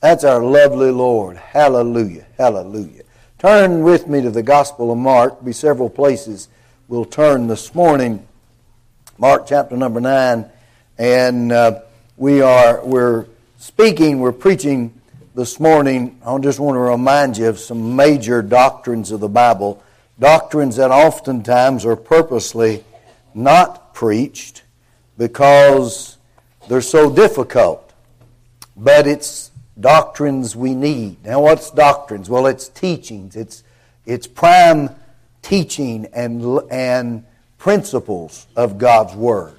That's our lovely Lord. Hallelujah. Hallelujah. Turn with me to the Gospel of Mark. Be several places we'll turn this morning. Mark chapter number 9. And uh, we are, we're speaking, we're preaching this morning. I just want to remind you of some major doctrines of the Bible. Doctrines that oftentimes are purposely not preached because they're so difficult. But it's doctrines we need. Now, what's doctrines? Well, it's teachings. It's, it's prime teaching and, and principles of God's Word.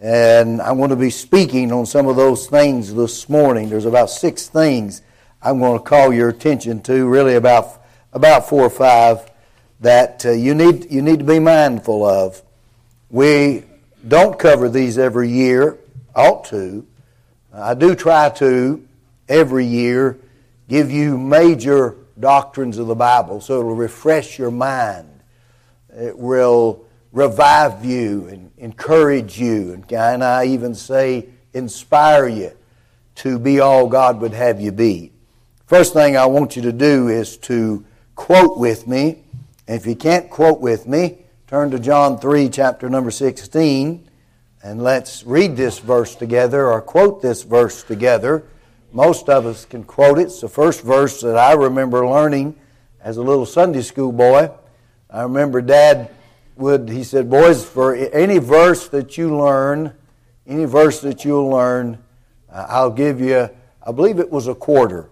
And I'm going to be speaking on some of those things this morning. There's about six things I'm going to call your attention to, really about, about four or five that uh, you, need, you need to be mindful of. We don't cover these every year, ought to. I do try to, every year give you major doctrines of the Bible so it'll refresh your mind. It will revive you and encourage you, and can I even say inspire you to be all God would have you be. First thing I want you to do is to quote with me. And if you can't quote with me, turn to John 3, chapter number 16, and let's read this verse together or quote this verse together. Most of us can quote it. It's the first verse that I remember learning as a little Sunday school boy. I remember Dad would, he said, Boys, for any verse that you learn, any verse that you'll learn, uh, I'll give you, I believe it was a quarter.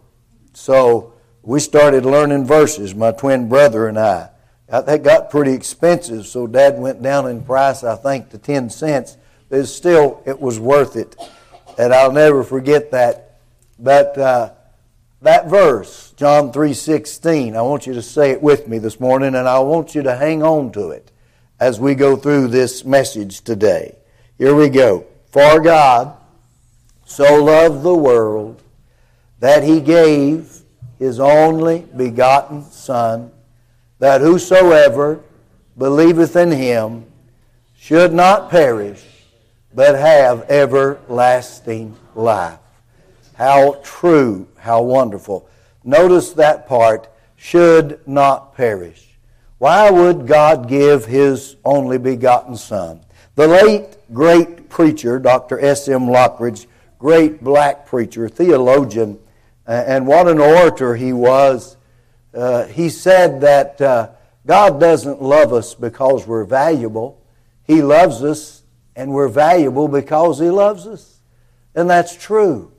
So we started learning verses, my twin brother and I. That got pretty expensive, so Dad went down in price, I think, to 10 cents. But still, it was worth it. And I'll never forget that but uh, that verse, John 3.16, I want you to say it with me this morning, and I want you to hang on to it as we go through this message today. Here we go. For God so loved the world that he gave his only begotten Son, that whosoever believeth in him should not perish, but have everlasting life. How true, how wonderful. Notice that part should not perish. Why would God give His only begotten Son? The late great preacher, Dr. S.M. Lockridge, great black preacher, theologian, and what an orator he was, uh, he said that uh, God doesn't love us because we're valuable. He loves us and we're valuable because He loves us. And that's true.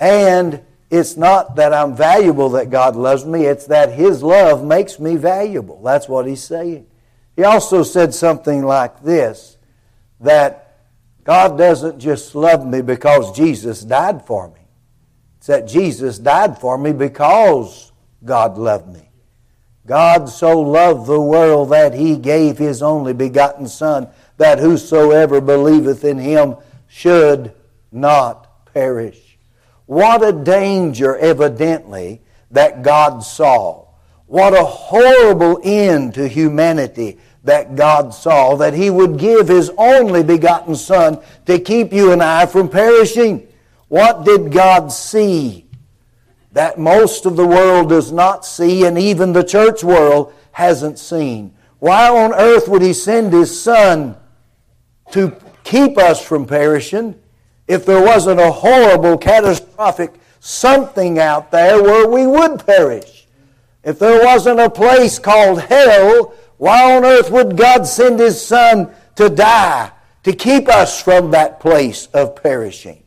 And it's not that I'm valuable that God loves me, it's that His love makes me valuable. That's what He's saying. He also said something like this that God doesn't just love me because Jesus died for me. It's that Jesus died for me because God loved me. God so loved the world that He gave His only begotten Son, that whosoever believeth in Him should not perish what a danger, evidently, that God saw. What a horrible end to humanity that God saw, that He would give His only begotten Son to keep you and I from perishing. What did God see that most of the world does not see, and even the church world hasn't seen? Why on earth would He send His Son to keep us from perishing? If there wasn't a horrible, catastrophic something out there where we would perish. If there wasn't a place called hell, why on earth would God send His Son to die to keep us from that place of perishing?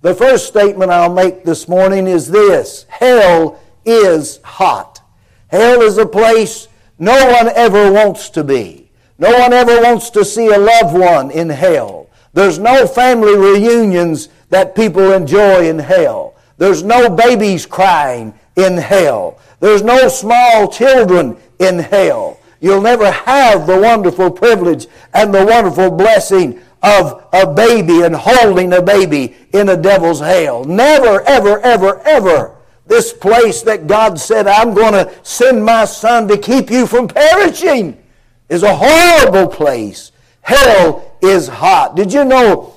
The first statement I'll make this morning is this Hell is hot. Hell is a place no one ever wants to be. No one ever wants to see a loved one in hell. There's no family reunions that people enjoy in hell. There's no babies crying in hell. There's no small children in hell. You'll never have the wonderful privilege and the wonderful blessing of a baby and holding a baby in a devil's hell. Never, ever, ever, ever. This place that God said, I'm going to send my son to keep you from perishing, is a horrible place. Hell is hot. Did you know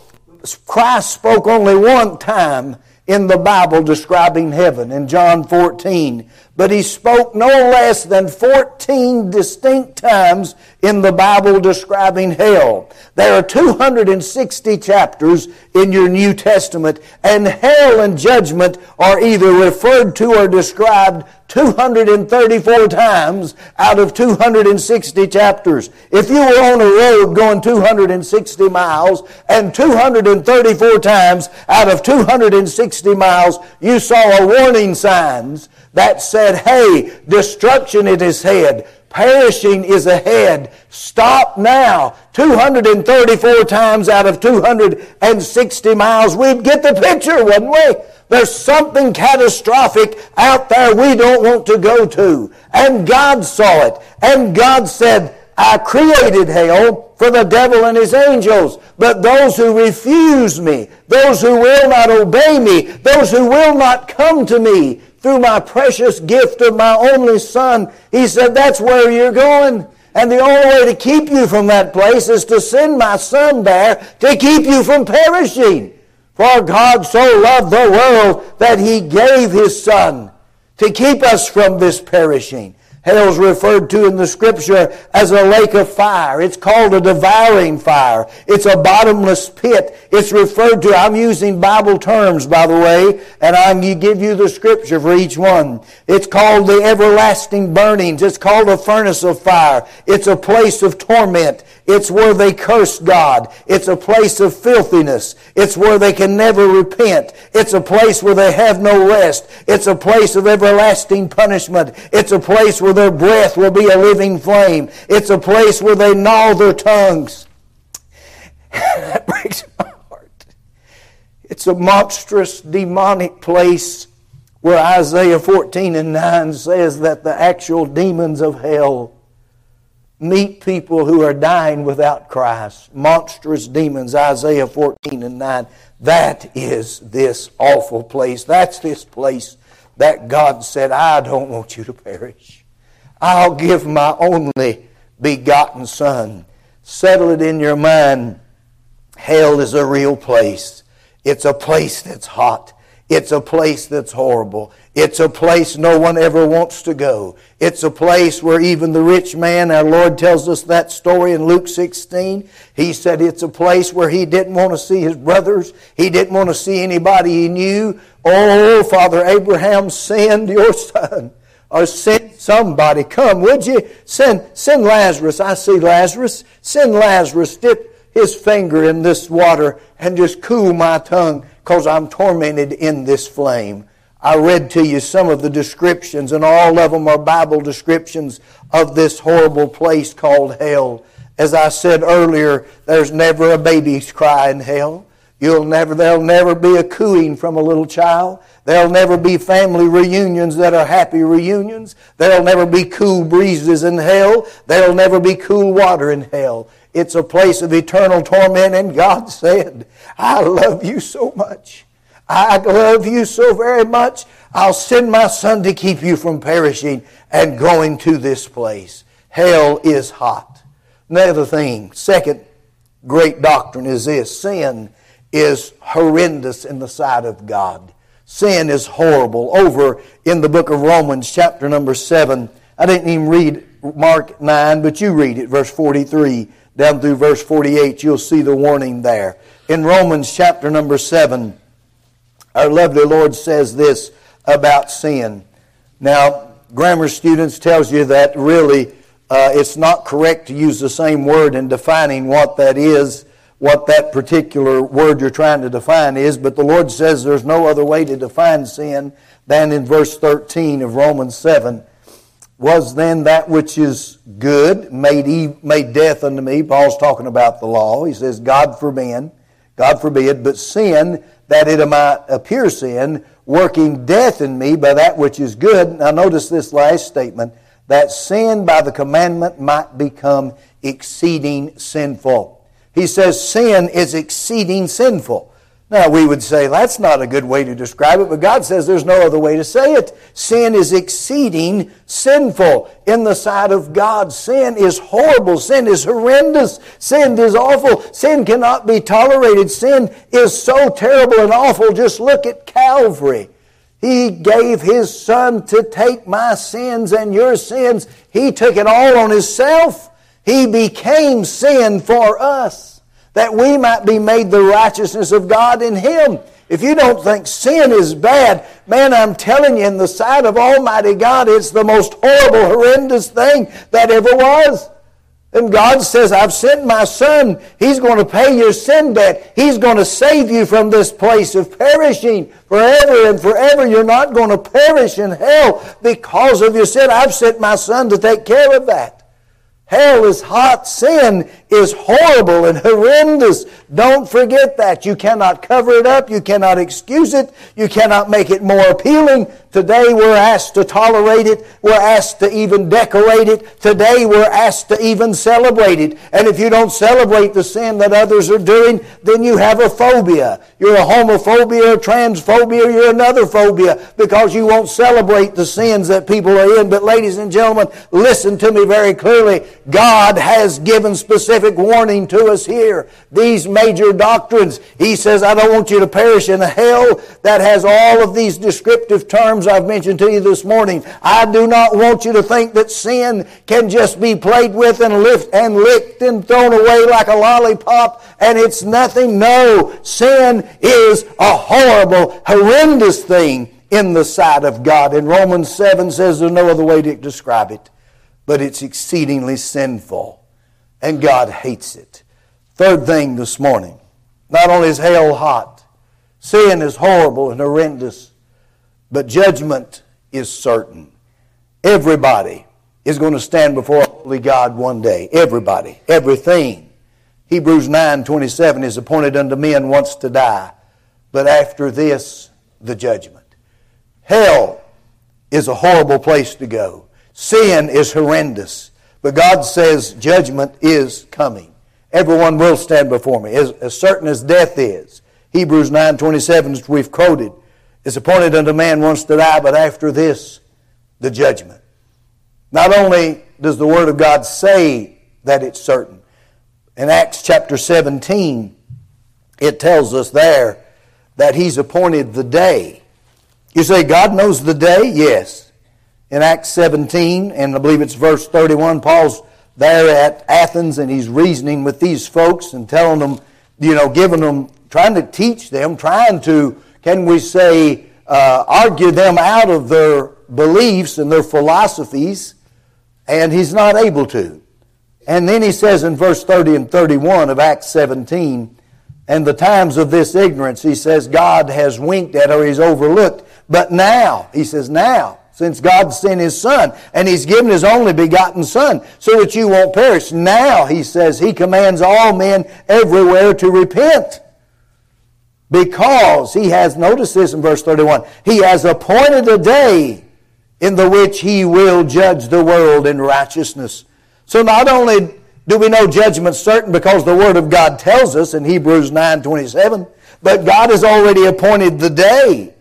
Christ spoke only one time in the Bible describing heaven in John 14, but he spoke no less than 14 distinct times in the Bible describing hell. There are 260 chapters in your New Testament, and hell and judgment are either referred to or described 234 times out of 260 chapters. If you were on a road going 260 miles and 234 times out of 260 miles you saw a warning signs that said, hey, destruction is ahead. Perishing is ahead. Stop now. 234 times out of 260 miles, we'd get the picture, wouldn't we? There's something catastrophic out there we don't want to go to. And God saw it. And God said, I created hell for the devil and his angels. But those who refuse me, those who will not obey me, those who will not come to me through my precious gift of my only son, he said, that's where you're going. And the only way to keep you from that place is to send my son there to keep you from perishing. For God so loved the world that he gave his Son to keep us from this perishing. Hell is referred to in the scripture as a lake of fire. It's called a devouring fire. It's a bottomless pit. It's referred to, I'm using Bible terms, by the way, and I'm give you the scripture for each one. It's called the everlasting burnings. It's called a furnace of fire. It's a place of torment. It's where they curse God. It's a place of filthiness. It's where they can never repent. It's a place where they have no rest. It's a place of everlasting punishment. It's a place where their breath will be a living flame. It's a place where they gnaw their tongues. that breaks my heart. It's a monstrous, demonic place where Isaiah 14 and 9 says that the actual demons of hell meet people who are dying without Christ. Monstrous demons, Isaiah 14 and 9. That is this awful place. That's this place that God said, I don't want you to perish. I'll give my only begotten Son. Settle it in your mind. Hell is a real place. It's a place that's hot. It's a place that's horrible. It's a place no one ever wants to go. It's a place where even the rich man, our Lord tells us that story in Luke 16. He said it's a place where he didn't want to see his brothers. He didn't want to see anybody he knew. Oh, Father Abraham, send your son or send somebody. Come, would you? Send, send Lazarus. I see Lazarus. Send Lazarus. Dip his finger in this water and just cool my tongue because I'm tormented in this flame. I read to you some of the descriptions, and all of them are Bible descriptions of this horrible place called hell. As I said earlier, there's never a baby's cry in hell. You'll never, there'll never be a cooing from a little child. There'll never be family reunions that are happy reunions. There'll never be cool breezes in hell. There'll never be cool water in hell. It's a place of eternal torment, and God said, I love you so much. I love you so very much. I'll send my son to keep you from perishing and going to this place. Hell is hot. Another thing, second great doctrine is this sin is horrendous in the sight of God. Sin is horrible. Over in the book of Romans, chapter number 7, I didn't even read Mark 9, but you read it, verse 43 down through verse 48. You'll see the warning there. In Romans, chapter number 7, our lovely Lord says this about sin. Now, grammar students tells you that really uh, it's not correct to use the same word in defining what that is what that particular word you're trying to define is, but the Lord says there's no other way to define sin than in verse 13 of Romans 7. Was then that which is good made, made death unto me? Paul's talking about the law. He says, God forbid, God forbid, but sin, that it might appear sin, working death in me by that which is good. Now notice this last statement, that sin by the commandment might become exceeding sinful. He says sin is exceeding sinful. Now, we would say that's not a good way to describe it, but God says there's no other way to say it. Sin is exceeding sinful in the sight of God. Sin is horrible. Sin is horrendous. Sin is awful. Sin cannot be tolerated. Sin is so terrible and awful. Just look at Calvary. He gave His Son to take my sins and your sins. He took it all on Himself. He became sin for us that we might be made the righteousness of God in Him. If you don't think sin is bad, man, I'm telling you, in the sight of Almighty God, it's the most horrible, horrendous thing that ever was. And God says, I've sent my Son. He's going to pay your sin debt. He's going to save you from this place of perishing forever and forever. You're not going to perish in hell because of your sin. I've sent my Son to take care of that. Hell is hot. Sin is horrible and horrendous. Don't forget that. You cannot cover it up. You cannot excuse it. You cannot make it more appealing. Today we're asked to tolerate it. We're asked to even decorate it. Today we're asked to even celebrate it. And if you don't celebrate the sin that others are doing, then you have a phobia. You're a homophobia, a transphobia, you're another phobia because you won't celebrate the sins that people are in. But ladies and gentlemen, listen to me very clearly. God has given specific warning to us here. These major doctrines, He says, I don't want you to perish in a hell that has all of these descriptive terms I've mentioned to you this morning. I do not want you to think that sin can just be played with and lift and licked and thrown away like a lollipop and it's nothing. No, sin is a horrible, horrendous thing in the sight of God. And Romans 7 says there's no other way to describe it but it's exceedingly sinful. And God hates it. Third thing this morning not only is hell hot, sin is horrible and horrendous, but judgment is certain. Everybody is going to stand before holy God one day. Everybody, everything. Hebrews 9 27 is appointed unto men once to die, but after this, the judgment. Hell is a horrible place to go. Sin is horrendous. But God says judgment is coming. Everyone will stand before me, as, as certain as death is. Hebrews 9.27, which we've quoted, is appointed unto man once to die, but after this, the judgment. Not only does the Word of God say that it's certain, in Acts chapter 17, it tells us there that He's appointed the day. You say, God knows the day? Yes in Acts 17, and I believe it's verse 31. Paul's there at Athens and he's reasoning with these folks and telling them, you know, giving them, trying to teach them, trying to, can we say, uh, argue them out of their beliefs and their philosophies, and he's not able to. And then he says in verse 30 and 31 of Acts 17, and the times of this ignorance, he says, God has winked at or he's overlooked. But now, he says, now, since God sent His Son, and He's given His only begotten Son, so that you won't perish. Now, He says, He commands all men everywhere to repent. Because He has, notice this in verse 31, He has appointed a day in the which He will judge the world in righteousness. So not only do we know judgment certain because the Word of God tells us in Hebrews 9 27, but God has already appointed the day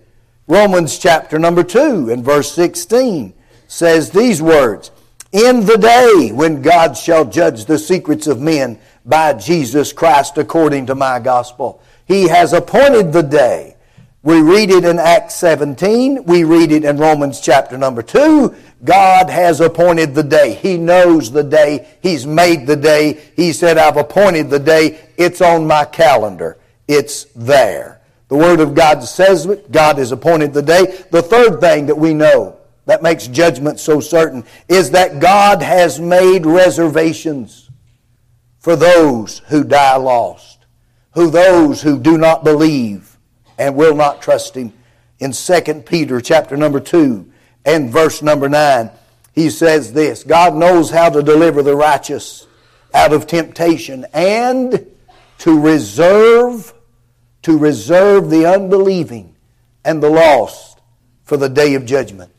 Romans chapter number 2 and verse 16 says these words In the day when God shall judge the secrets of men by Jesus Christ according to my gospel, He has appointed the day. We read it in Acts 17. We read it in Romans chapter number 2. God has appointed the day. He knows the day. He's made the day. He said, I've appointed the day. It's on my calendar. It's there. The Word of God says it. God has appointed the day. The third thing that we know that makes judgment so certain is that God has made reservations for those who die lost, who those who do not believe and will not trust Him. In 2 Peter chapter number 2 and verse number 9, he says this God knows how to deliver the righteous out of temptation and to reserve to reserve the unbelieving and the lost for the day of judgment.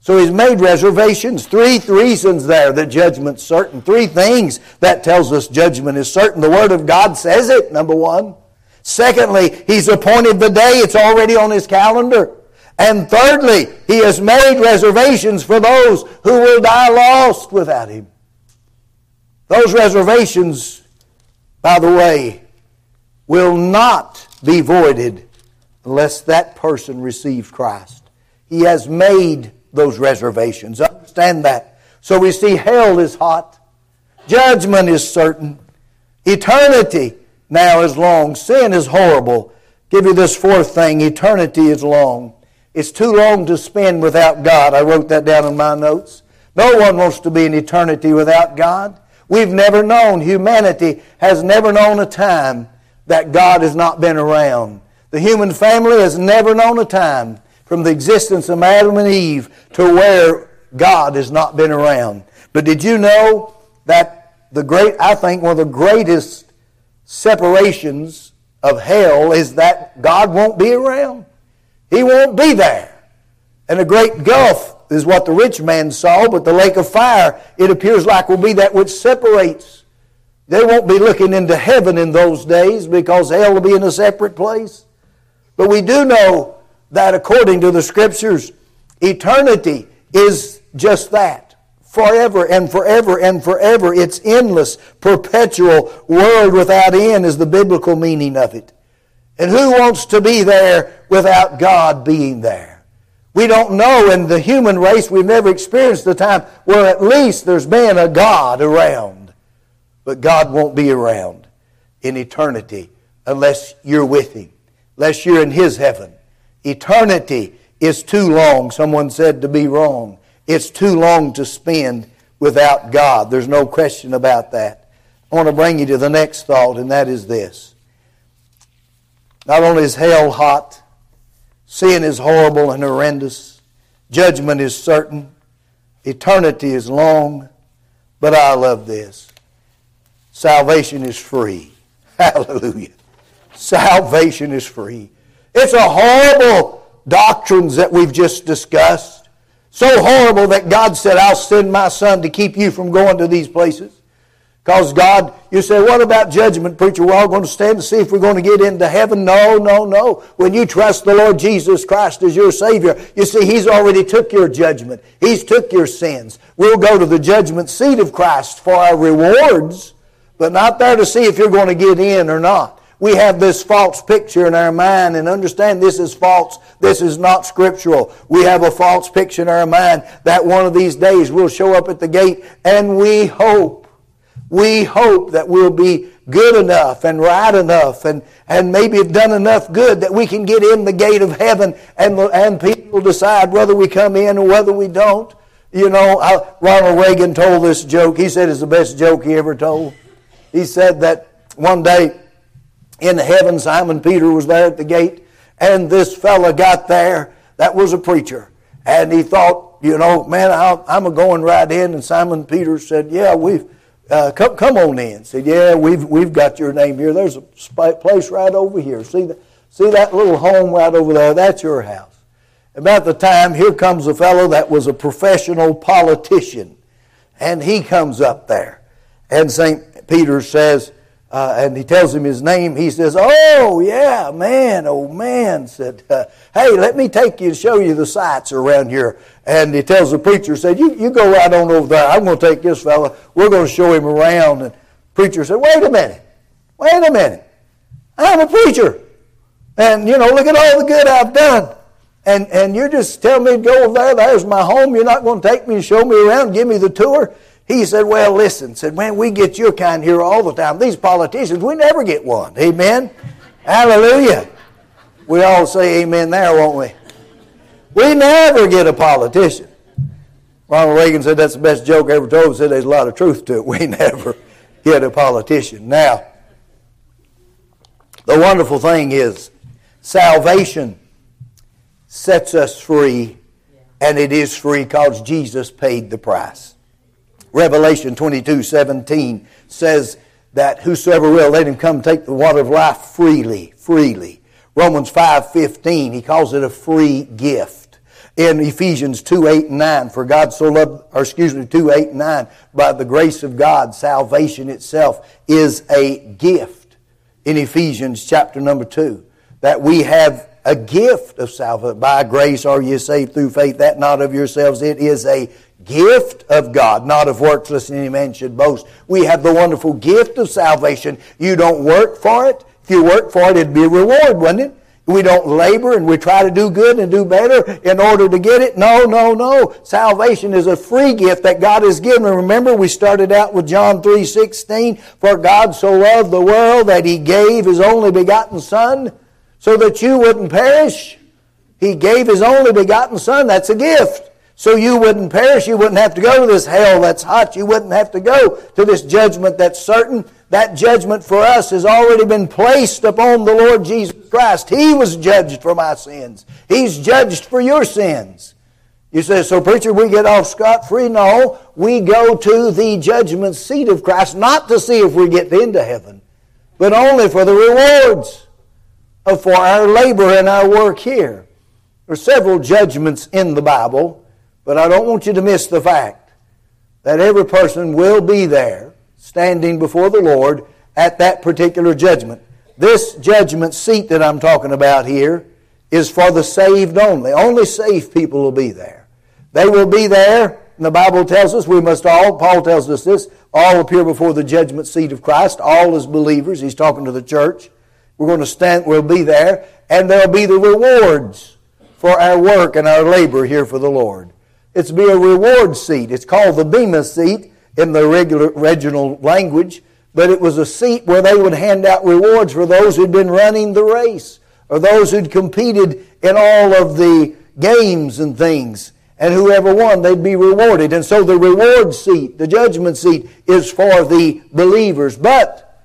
So he's made reservations. Three reasons there that judgment's certain. Three things that tells us judgment is certain. The Word of God says it, number one. Secondly, He's appointed the day. It's already on His calendar. And thirdly, He has made reservations for those who will die lost without Him. Those reservations, by the way, will not be voided unless that person receives Christ. He has made those reservations. Understand that. So we see hell is hot. Judgment is certain. Eternity now is long. Sin is horrible. Give you this fourth thing eternity is long. It's too long to spend without God. I wrote that down in my notes. No one wants to be in eternity without God. We've never known, humanity has never known a time that God has not been around. The human family has never known a time from the existence of Adam and Eve to where God has not been around. But did you know that the great, I think one of the greatest separations of hell is that God won't be around? He won't be there. And a great gulf is what the rich man saw, but the lake of fire, it appears like will be that which separates. They won't be looking into heaven in those days because hell will be in a separate place. But we do know that according to the scriptures, eternity is just that. Forever and forever and forever. It's endless, perpetual, world without end is the biblical meaning of it. And who wants to be there without God being there? We don't know in the human race, we've never experienced the time where at least there's been a God around. But God won't be around in eternity unless you're with Him, unless you're in His heaven. Eternity is too long, someone said, to be wrong. It's too long to spend without God. There's no question about that. I want to bring you to the next thought, and that is this. Not only is hell hot, sin is horrible and horrendous, judgment is certain, eternity is long, but I love this. Salvation is free. Hallelujah. Salvation is free. It's a horrible doctrines that we've just discussed. So horrible that God said, I'll send my son to keep you from going to these places. Because God, you say, what about judgment, preacher? We're all going to stand to see if we're going to get into heaven. No, no, no. When you trust the Lord Jesus Christ as your Savior, you see, He's already took your judgment. He's took your sins. We'll go to the judgment seat of Christ for our rewards, but not there to see if you're going to get in or not we have this false picture in our mind and understand this is false. This is not scriptural. We have a false picture in our mind that one of these days we'll show up at the gate and we hope, we hope that we'll be good enough and right enough and, and maybe have done enough good that we can get in the gate of heaven and, and people decide whether we come in or whether we don't. You know, I, Ronald Reagan told this joke. He said it's the best joke he ever told. He said that one day in heaven. Simon Peter was there at the gate, and this fella got there that was a preacher. And he thought, you know, man, i am a going right in. And Simon Peter said, yeah, we've, uh, come, come on in. Said, yeah, we've, we've got your name here. There's a place right over here. See, the, see that little home right over there? That's your house. About the time, here comes a fellow that was a professional politician. And he comes up there. And St. Peter says, uh, and he tells him his name. He says, "Oh yeah, man, oh man." Said, uh, "Hey, let me take you and show you the sights around here." And he tells the preacher, "said You you go right on over there. I'm going to take this fella. We're going to show him around." And preacher said, "Wait a minute, wait a minute. I'm a preacher, and you know, look at all the good I've done." And, and you're just telling me to go over there. There's my home. You're not going to take me and show me around, give me the tour. He said, Well, listen, said, Man, we get your kind here all the time. These politicians, we never get one. Amen. Hallelujah. We all say amen there, won't we? We never get a politician. Ronald Reagan said that's the best joke I ever told. He said there's a lot of truth to it. We never get a politician. Now, the wonderful thing is salvation sets us free, and it is free because Jesus paid the price. Revelation 22 17 says that whosoever will, let him come take the water of life freely, freely. Romans 5 15, he calls it a free gift. In Ephesians 2 8 and 9, for God so loved, or excuse me, 2 8 and 9, by the grace of God, salvation itself is a gift. in Ephesians chapter number 2 that we have a gift of salvation. By grace are you saved through faith, that not of yourselves. It is a gift of God, not of works, lest any man should boast. We have the wonderful gift of salvation. You don't work for it. If you work for it, it'd be a reward, wouldn't it? We don't labor and we try to do good and do better in order to get it. No, no, no. Salvation is a free gift that God has given. Remember, we started out with John 3 16. For God so loved the world that he gave his only begotten Son so that you wouldn't perish. He gave his only begotten Son. That's a gift. So you wouldn't perish. You wouldn't have to go to this hell that's hot. You wouldn't have to go to this judgment that's certain. That judgment for us has already been placed upon the Lord Jesus Christ. He was judged for my sins. He's judged for your sins. You say, so preacher, we get off scot free? No, we go to the judgment seat of Christ, not to see if we get into heaven, but only for the rewards of for our labor and our work here. There are several judgments in the Bible, but I don't want you to miss the fact that every person will be there standing before the Lord at that particular judgment. This judgment seat that I'm talking about here is for the saved only. Only saved people will be there. They will be there, and the Bible tells us we must all, Paul tells us this, all appear before the judgment seat of Christ, all as believers. He's talking to the church. We're going to stand, we'll be there, and there'll be the rewards for our work and our labor here for the Lord. It's be a reward seat. It's called the Bema seat in the regular regional language, but it was a seat where they would hand out rewards for those who'd been running the race or those who'd competed in all of the games and things. And whoever won, they'd be rewarded. And so the reward seat, the judgment seat, is for the believers. But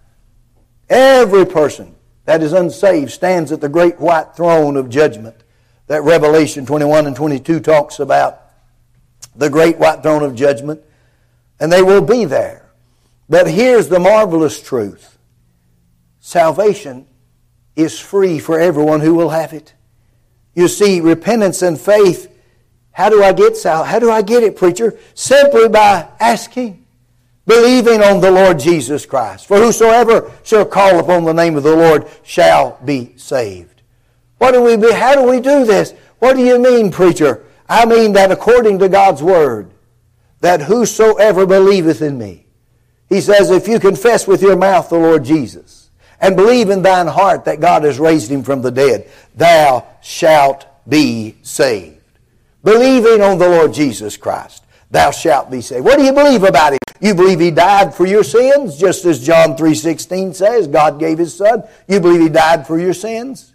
every person that is unsaved stands at the great white throne of judgment that Revelation 21 and 22 talks about. The great white throne of judgment. And they will be there. But here's the marvelous truth salvation is free for everyone who will have it. You see, repentance and faith. How do I get sal? How do I get it, preacher? Simply by asking believing on the Lord Jesus Christ. For whosoever shall call upon the name of the Lord shall be saved. What do we be, how do we do this? What do you mean, preacher? I mean that according to God's word, that whosoever believeth in me, he says, if you confess with your mouth the Lord Jesus, and believe in thine heart that God has raised him from the dead, thou shalt be saved. Believing on the Lord Jesus Christ thou shalt be saved. What do you believe about him? You believe he died for your sins, just as John 3.16 says, God gave his son. You believe he died for your sins?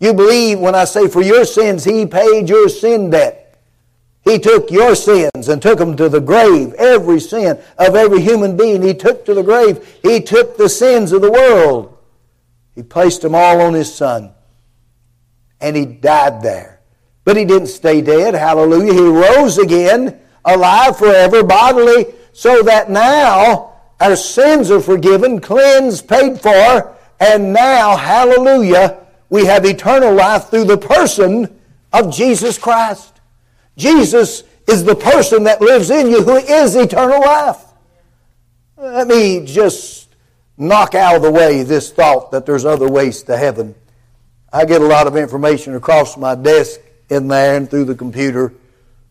You believe when I say for your sins, he paid your sin debt. He took your sins and took them to the grave. Every sin of every human being he took to the grave. He took the sins of the world. He placed them all on his son. And he died there. But he didn't stay dead. Hallelujah. He rose again alive forever bodily, so that now our sins are forgiven, cleansed, paid for, and now, hallelujah, we have eternal life through the person of Jesus Christ. Jesus is the person that lives in you who is eternal life. Let me just knock out of the way this thought that there's other ways to heaven. I get a lot of information across my desk in there and through the computer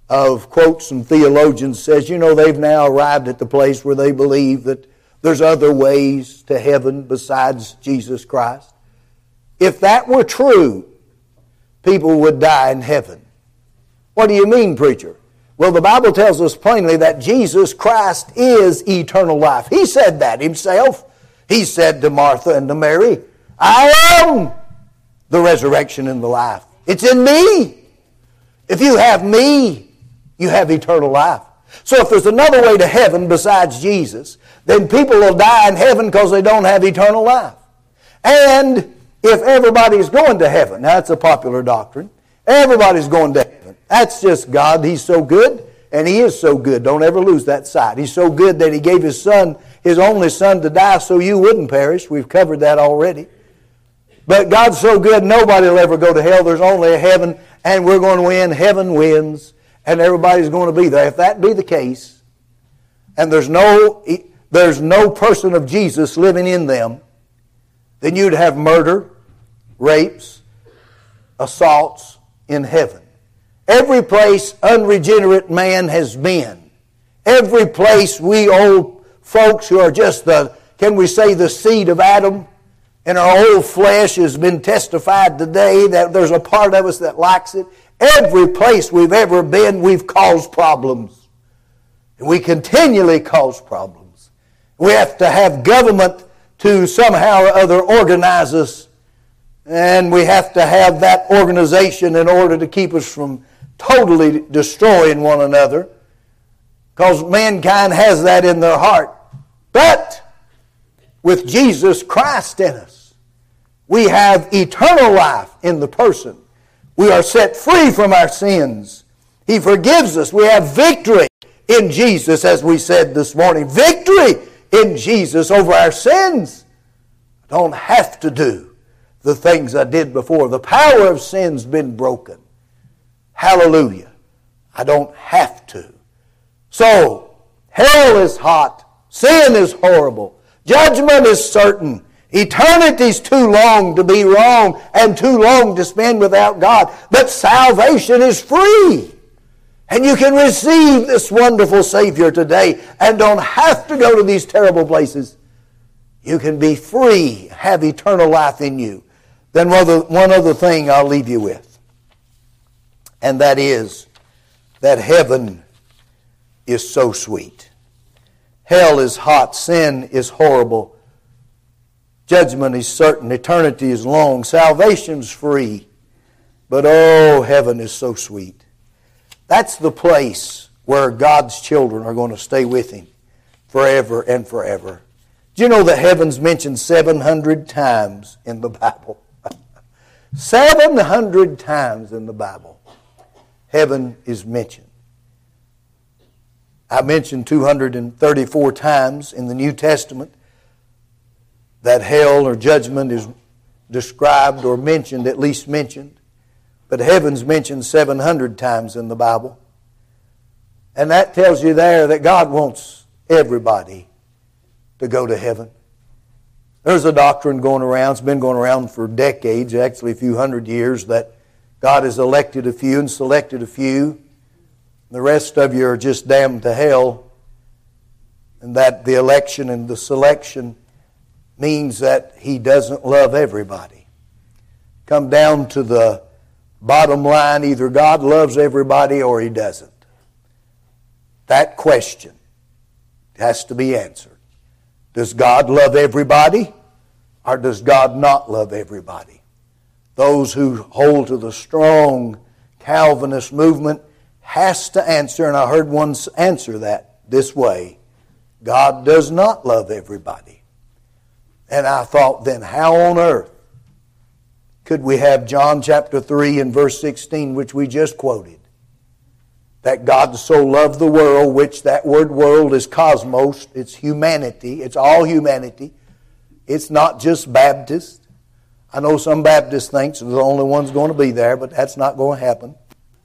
of quotes some theologians says, you know, they've now arrived at the place where they believe that there's other ways to heaven besides Jesus Christ. If that were true, people would die in heaven. What do you mean, preacher? Well, the Bible tells us plainly that Jesus Christ is eternal life. He said that himself. He said to Martha and to Mary, I am the resurrection and the life. It's in me. If you have me, you have eternal life. So if there's another way to heaven besides Jesus, then people will die in heaven because they don't have eternal life. And if everybody's going to heaven, that's a popular doctrine. Everybody's going to heaven. That's just God. He's so good, and He is so good. Don't ever lose that sight. He's so good that He gave His Son, His only Son, to die so you wouldn't perish. We've covered that already. But God's so good, nobody will ever go to hell. There's only a heaven, and we're going to win. Heaven wins and everybody's going to be there. If that be the case, and there's no, there's no person of Jesus living in them, then you'd have murder, rapes, assaults in heaven. Every place unregenerate man has been, every place we old folks who are just the, can we say, the seed of Adam, and our old flesh has been testified today that there's a part of us that likes it. Every place we've ever been, we've caused problems. And we continually cause problems. We have to have government to somehow or other organize us. And we have to have that organization in order to keep us from totally destroying one another. Because mankind has that in their heart. But with Jesus Christ in us, we have eternal life in the person we are set free from our sins. He forgives us. We have victory in Jesus, as we said this morning. Victory in Jesus over our sins. I don't have to do the things I did before. The power of sin's been broken. Hallelujah. I don't have to. So, hell is hot. Sin is horrible. Judgment is certain. Eternity's too long to be wrong and too long to spend without God. But salvation is free. And you can receive this wonderful Savior today and don't have to go to these terrible places. You can be free, have eternal life in you. Then one other thing I'll leave you with, and that is that heaven is so sweet. Hell is hot, sin is horrible, Judgment is certain, eternity is long, salvation's free. But oh, heaven is so sweet. That's the place where God's children are going to stay with Him forever and forever. Do you know that heaven's mentioned 700 times in the Bible? 700 times in the Bible, heaven is mentioned. I mentioned 234 times in the New Testament that hell or judgment is described or mentioned, at least mentioned. But heaven's mentioned 700 times in the Bible. And that tells you there that God wants everybody to go to heaven. There's a doctrine going around, it's been going around for decades, actually a few hundred years, that God has elected a few and selected a few. The rest of you are just damned to hell. And that the election and the selection means that he doesn't love everybody. Come down to the bottom line either God loves everybody or he doesn't. That question has to be answered. Does God love everybody or does God not love everybody? Those who hold to the strong Calvinist movement has to answer, and I heard one answer that this way God does not love everybody. And I thought, then how on earth could we have John chapter 3 and verse 16, which we just quoted? That God so loved the world, which that word world is cosmos, it's humanity, it's all humanity. It's not just Baptists. I know some Baptists think they're the only ones going to be there, but that's not going to happen.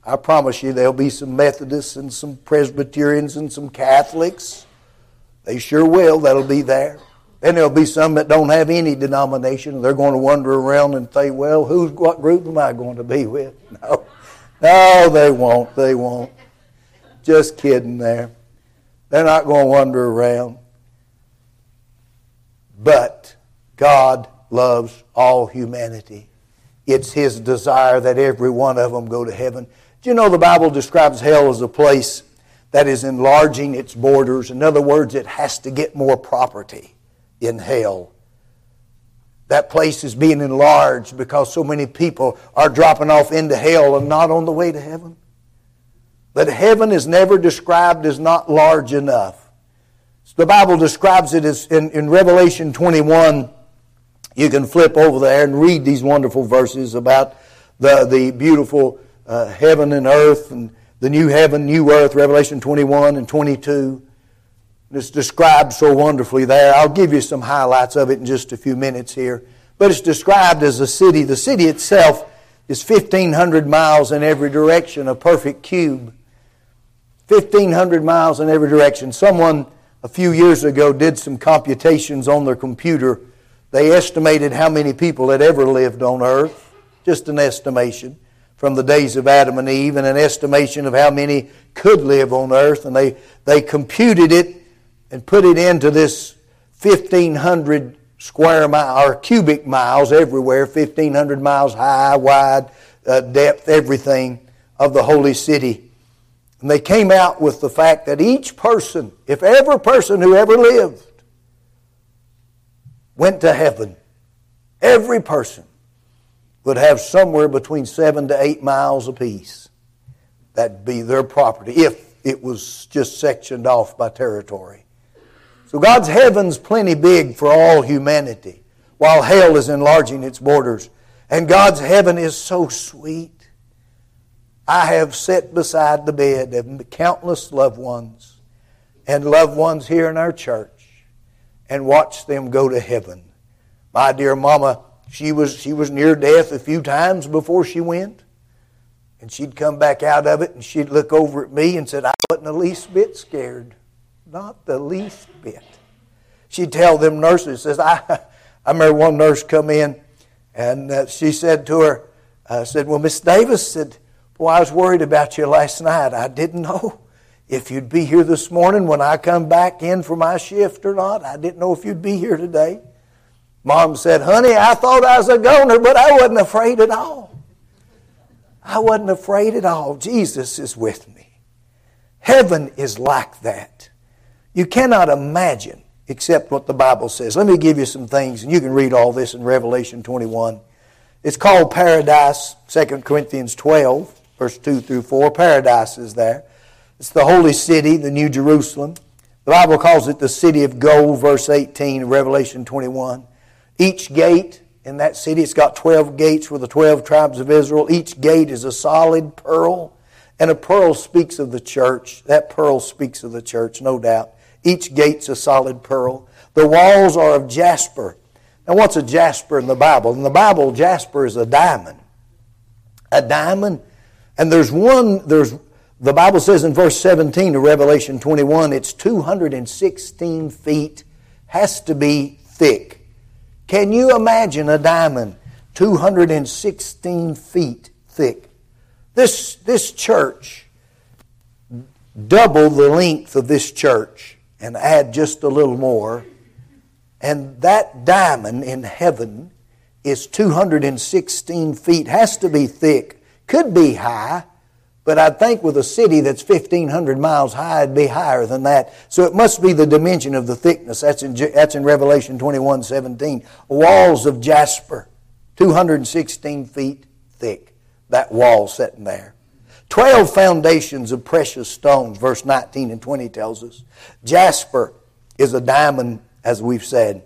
I promise you there'll be some Methodists and some Presbyterians and some Catholics. They sure will. That'll be there. Then there'll be some that don't have any denomination. They're going to wander around and say, well, who's, what group am I going to be with? No. No, they won't. They won't. Just kidding there. They're not going to wander around. But God loves all humanity. It's His desire that every one of them go to heaven. Do you know the Bible describes hell as a place that is enlarging its borders? In other words, it has to get more property in hell. That place is being enlarged because so many people are dropping off into hell and not on the way to heaven. But heaven is never described as not large enough. So the Bible describes it as in, in Revelation 21. You can flip over there and read these wonderful verses about the, the beautiful uh, heaven and earth and the new heaven, new earth, Revelation 21 and 22. It's described so wonderfully there. I'll give you some highlights of it in just a few minutes here. But it's described as a city. The city itself is 1,500 miles in every direction, a perfect cube. 1,500 miles in every direction. Someone a few years ago did some computations on their computer They estimated how many people had ever lived on earth, just an estimation from the days of Adam and Eve, and an estimation of how many could live on earth. And they, they computed it and put it into this 1,500 square mile or cubic miles everywhere, 1,500 miles high, wide, uh, depth, everything of the holy city. And they came out with the fact that each person, if every person who ever lived, went to heaven, every person would have somewhere between seven to eight miles apiece. That'd be their property if it was just sectioned off by territory. So God's heaven's plenty big for all humanity, while hell is enlarging its borders. And God's heaven is so sweet. I have sat beside the bed of countless loved ones and loved ones here in our church and watched them go to heaven. My dear mama, she was, she was near death a few times before she went. And she'd come back out of it and she'd look over at me and said, I wasn't the least bit scared. Not the least bit. She'd tell them nurses, says, I, I remember one nurse come in and uh, she said to her, I uh, said, Well, Miss Davis said, I was worried about you last night. I didn't know if you'd be here this morning when I come back in for my shift or not. I didn't know if you'd be here today. Mom said, Honey, I thought I was a goner, but I wasn't afraid at all. I wasn't afraid at all. Jesus is with me. Heaven is like that. You cannot imagine except what the Bible says. Let me give you some things, and you can read all this in Revelation 21. It's called paradise, 2 Corinthians 12 verse 2 through 4. Paradise is there. It's the holy city, the New Jerusalem. The Bible calls it the city of gold, verse 18 of Revelation 21. Each gate in that city, it's got 12 gates for the 12 tribes of Israel. Each gate is a solid pearl, and a pearl speaks of the church. That pearl speaks of the church, no doubt. Each gate's a solid pearl. The walls are of jasper. Now, what's a jasper in the Bible? In the Bible, jasper is a diamond. A diamond and there's one, there's, the Bible says in verse 17 of Revelation 21, it's 216 feet, has to be thick. Can you imagine a diamond 216 feet thick? This, this church, double the length of this church and add just a little more, and that diamond in heaven is 216 feet, has to be thick. Could be high, but I think with a city that's 1,500 miles high, it'd be higher than that. So it must be the dimension of the thickness. That's in, that's in Revelation 21 17. Walls of jasper, 216 feet thick. That wall sitting there. 12 foundations of precious stones, verse 19 and 20 tells us. Jasper is a diamond, as we've said,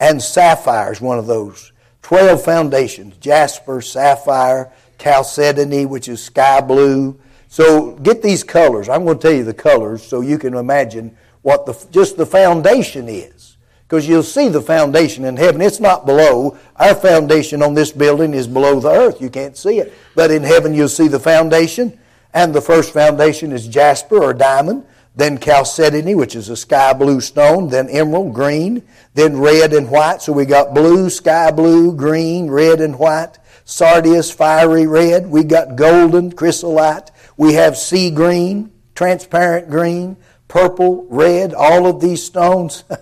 and sapphire is one of those. 12 foundations jasper, sapphire, chalcedony, which is sky blue. So get these colors. I'm going to tell you the colors so you can imagine what the, just the foundation is. Because you'll see the foundation in heaven. It's not below. Our foundation on this building is below the earth. You can't see it. But in heaven you'll see the foundation. And the first foundation is jasper or diamond. Then chalcedony, which is a sky blue stone. Then emerald, green. Then red and white. So we got blue, sky blue, green, red and white sardius, fiery red. We got golden, chrysolite. We have sea green, transparent green, purple, red, all of these stones.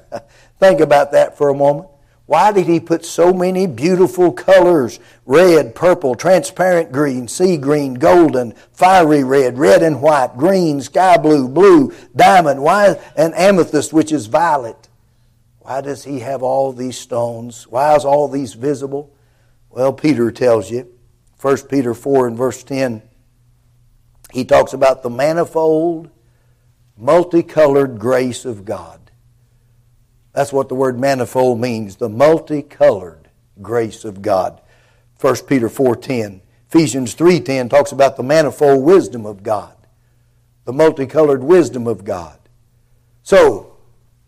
Think about that for a moment. Why did he put so many beautiful colors? Red, purple, transparent green, sea green, golden, fiery red, red and white, green, sky blue, blue, diamond, why, an amethyst, which is violet. Why does he have all these stones? Why is all these visible? Well, Peter tells you, 1 Peter 4 and verse 10, he talks about the manifold, multicolored grace of God. That's what the word manifold means, the multicolored grace of God. 1 Peter 4:10. Ephesians 3:10 talks about the manifold wisdom of God. The multicolored wisdom of God. So,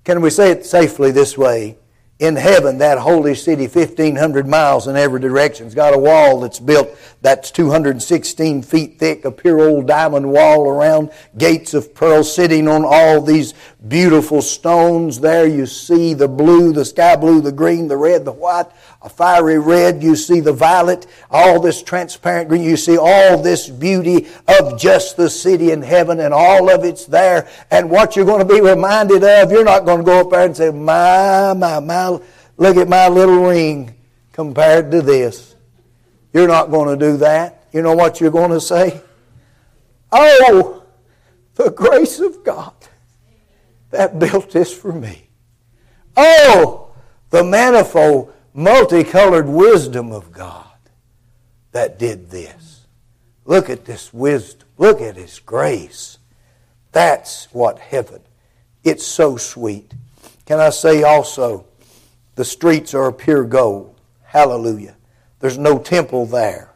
can we say it safely this way? In heaven, that holy city, 1,500 miles in every direction. It's got a wall that's built that's 216 feet thick, a pure old diamond wall around, gates of pearl sitting on all these beautiful stones there. You see the blue, the sky blue, the green, the red, the white, a fiery red. You see the violet, all this transparent green. You see all this beauty of just the city in heaven and all of it's there. And what you're going to be reminded of, you're not going to go up there and say, my, my, my, look at my little ring compared to this. You're not going to do that. You know what you're going to say? Oh, the grace of God that built this for me. Oh, the manifold, multicolored wisdom of God that did this. Look at this wisdom. Look at His grace. That's what heaven. It's so sweet. Can I say also, the streets are pure gold. Hallelujah. There's no temple there.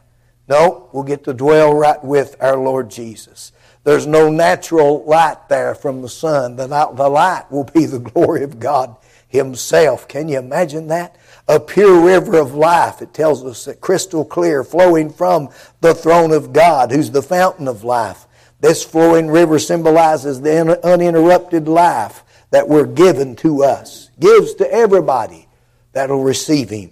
No, we'll get to dwell right with our Lord Jesus. There's no natural light there from the sun. The, the light will be the glory of God Himself. Can you imagine that? A pure river of life, it tells us that crystal clear, flowing from the throne of God, who's the fountain of life. This flowing river symbolizes the uninterrupted life that we're given to us, gives to everybody that'll receive Him.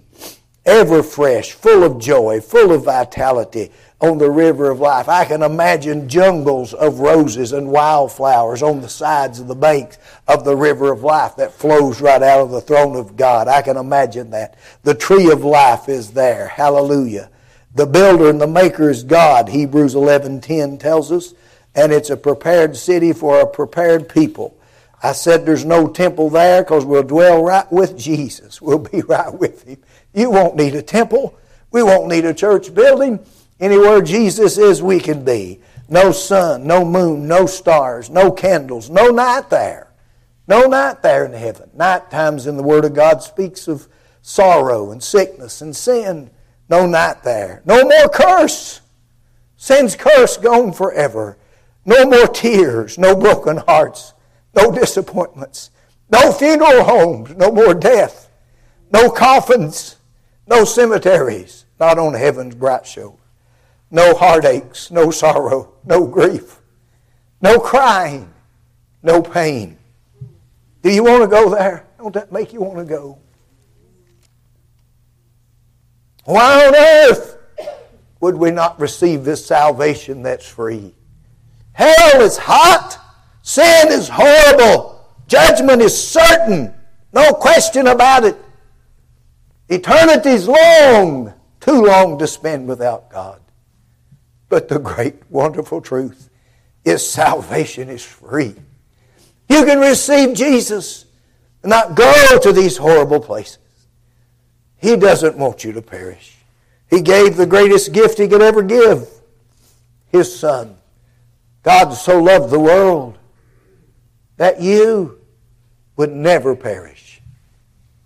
Ever fresh, full of joy, full of vitality, on the river of life. I can imagine jungles of roses and wildflowers on the sides of the banks of the river of life that flows right out of the throne of God. I can imagine that. The tree of life is there. Hallelujah. The builder and the maker is God, Hebrews 11:10 tells us, and it's a prepared city for a prepared people. I said there's no temple there because we'll dwell right with Jesus. We'll be right with him. You won't need a temple. We won't need a church building. Anywhere Jesus is, we can be. No sun, no moon, no stars, no candles, no night there. No night there in heaven. Night times in the Word of God speaks of sorrow and sickness and sin. No night there. No more curse. Sin's curse gone forever. No more tears, no broken hearts, no disappointments, no funeral homes, no more death, no coffins, no cemeteries, not on heaven's bright shoulder no heartaches, no sorrow, no grief, no crying, no pain. Do you want to go there? Don't that make you want to go? Why on earth would we not receive this salvation that's free? Hell is hot. Sin is horrible. Judgment is certain. No question about it. Eternity's long, too long to spend without God. But the great, wonderful truth is salvation is free. You can receive Jesus and not go to these horrible places. He doesn't want you to perish. He gave the greatest gift he could ever give his Son. God so loved the world that you would never perish,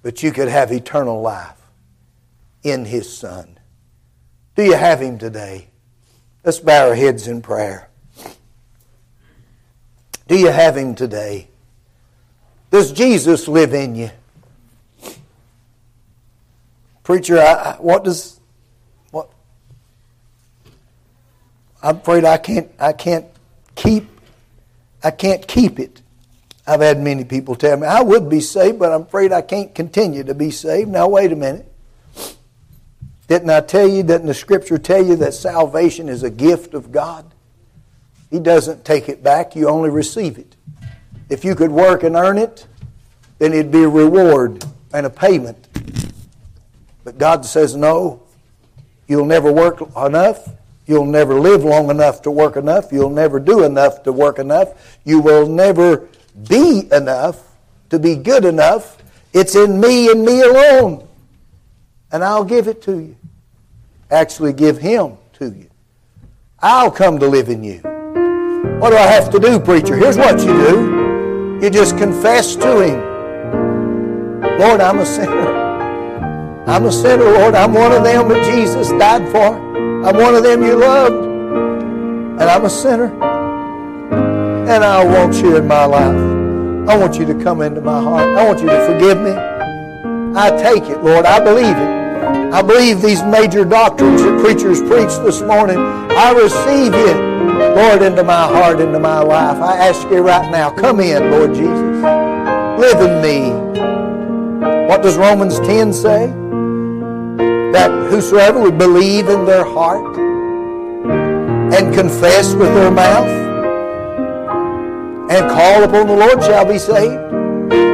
but you could have eternal life in his Son. Do you have him today? Let's bow our heads in prayer. Do you have Him today? Does Jesus live in you? Preacher, I, what does what? I'm afraid I can't. I can't keep. I can't keep it. I've had many people tell me I would be saved, but I'm afraid I can't continue to be saved. Now wait a minute. Didn't I tell you, didn't the scripture tell you that salvation is a gift of God? He doesn't take it back, you only receive it. If you could work and earn it, then it'd be a reward and a payment. But God says, no, you'll never work enough. You'll never live long enough to work enough. You'll never do enough to work enough. You will never be enough to be good enough. It's in me and me alone. And I'll give it to you actually give Him to you. I'll come to live in you. What do I have to do, preacher? Here's what you do you just confess to Him Lord, I'm a sinner. I'm a sinner, Lord. I'm one of them that Jesus died for. I'm one of them you loved. And I'm a sinner. And I want you in my life. I want you to come into my heart. I want you to forgive me. I take it, Lord. I believe it. I believe these major doctrines that preachers preach this morning. I receive it. Lord, into my heart, into my life. I ask you right now, come in, Lord Jesus. Live in me. What does Romans 10 say? That whosoever would believe in their heart and confess with their mouth and call upon the Lord shall be saved.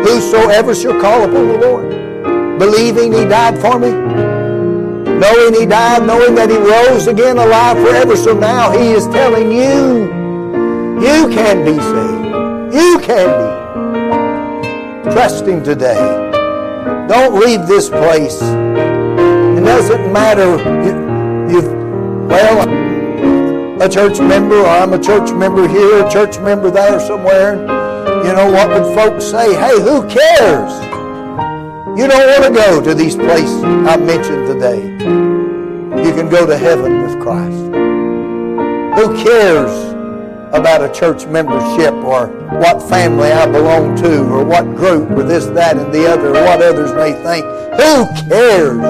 Whosoever shall call upon the Lord, believing he died for me, knowing he died, knowing that he rose again alive forever. So now he is telling you, you can be saved. You can be. Trust him today. Don't leave this place. It doesn't matter. You, you've, well, a church member, or I'm a church member here, a church member there somewhere. You know, what would folks say? Hey, who cares? You don't want to go to these places I mentioned today. Can go to heaven with Christ. Who cares about a church membership or what family I belong to or what group or this, that, and the other or what others may think? Who cares?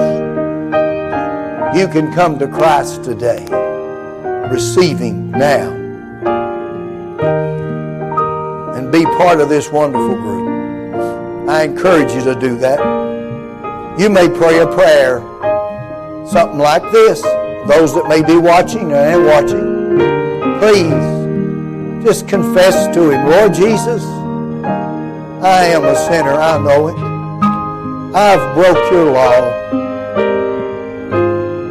You can come to Christ today, receiving now, and be part of this wonderful group. I encourage you to do that. You may pray a prayer, something like this. Those that may be watching and watching, please just confess to Him, Lord Jesus, I am a sinner. I know it. I've broke your law.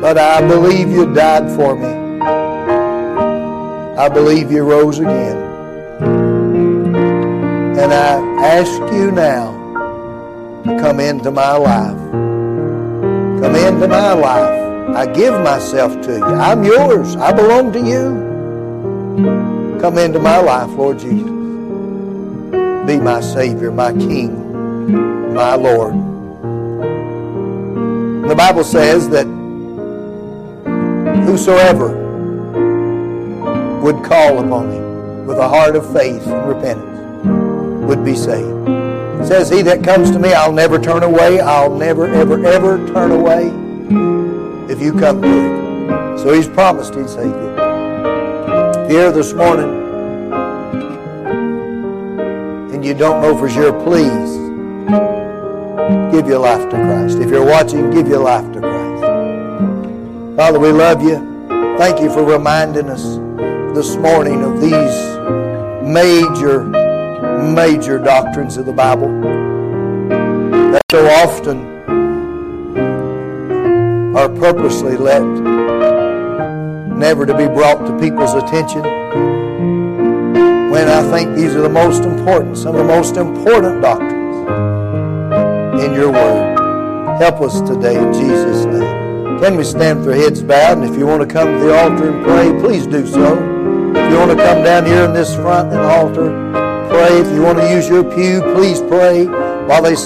But I believe you died for me. I believe you rose again. And I ask you now to come into my life. Come into my life. I give myself to you. I'm yours. I belong to you. Come into my life, Lord Jesus. Be my Savior, my King, my Lord. The Bible says that whosoever would call upon him with a heart of faith and repentance would be saved. It says, He that comes to me, I'll never turn away. I'll never, ever, ever turn away if you come to him. So he's promised he'd save you. Here this morning, and you don't know for sure, please give your life to Christ. If you're watching, give your life to Christ. Father, we love you. Thank you for reminding us this morning of these major, major doctrines of the Bible that so often are purposely let never to be brought to people's attention when I think these are the most important, some of the most important doctrines in your word. Help us today in Jesus' name. Can we stand our heads bowed? And if you want to come to the altar and pray, please do so. If you want to come down here in this front and altar, pray. If you want to use your pew, please pray while they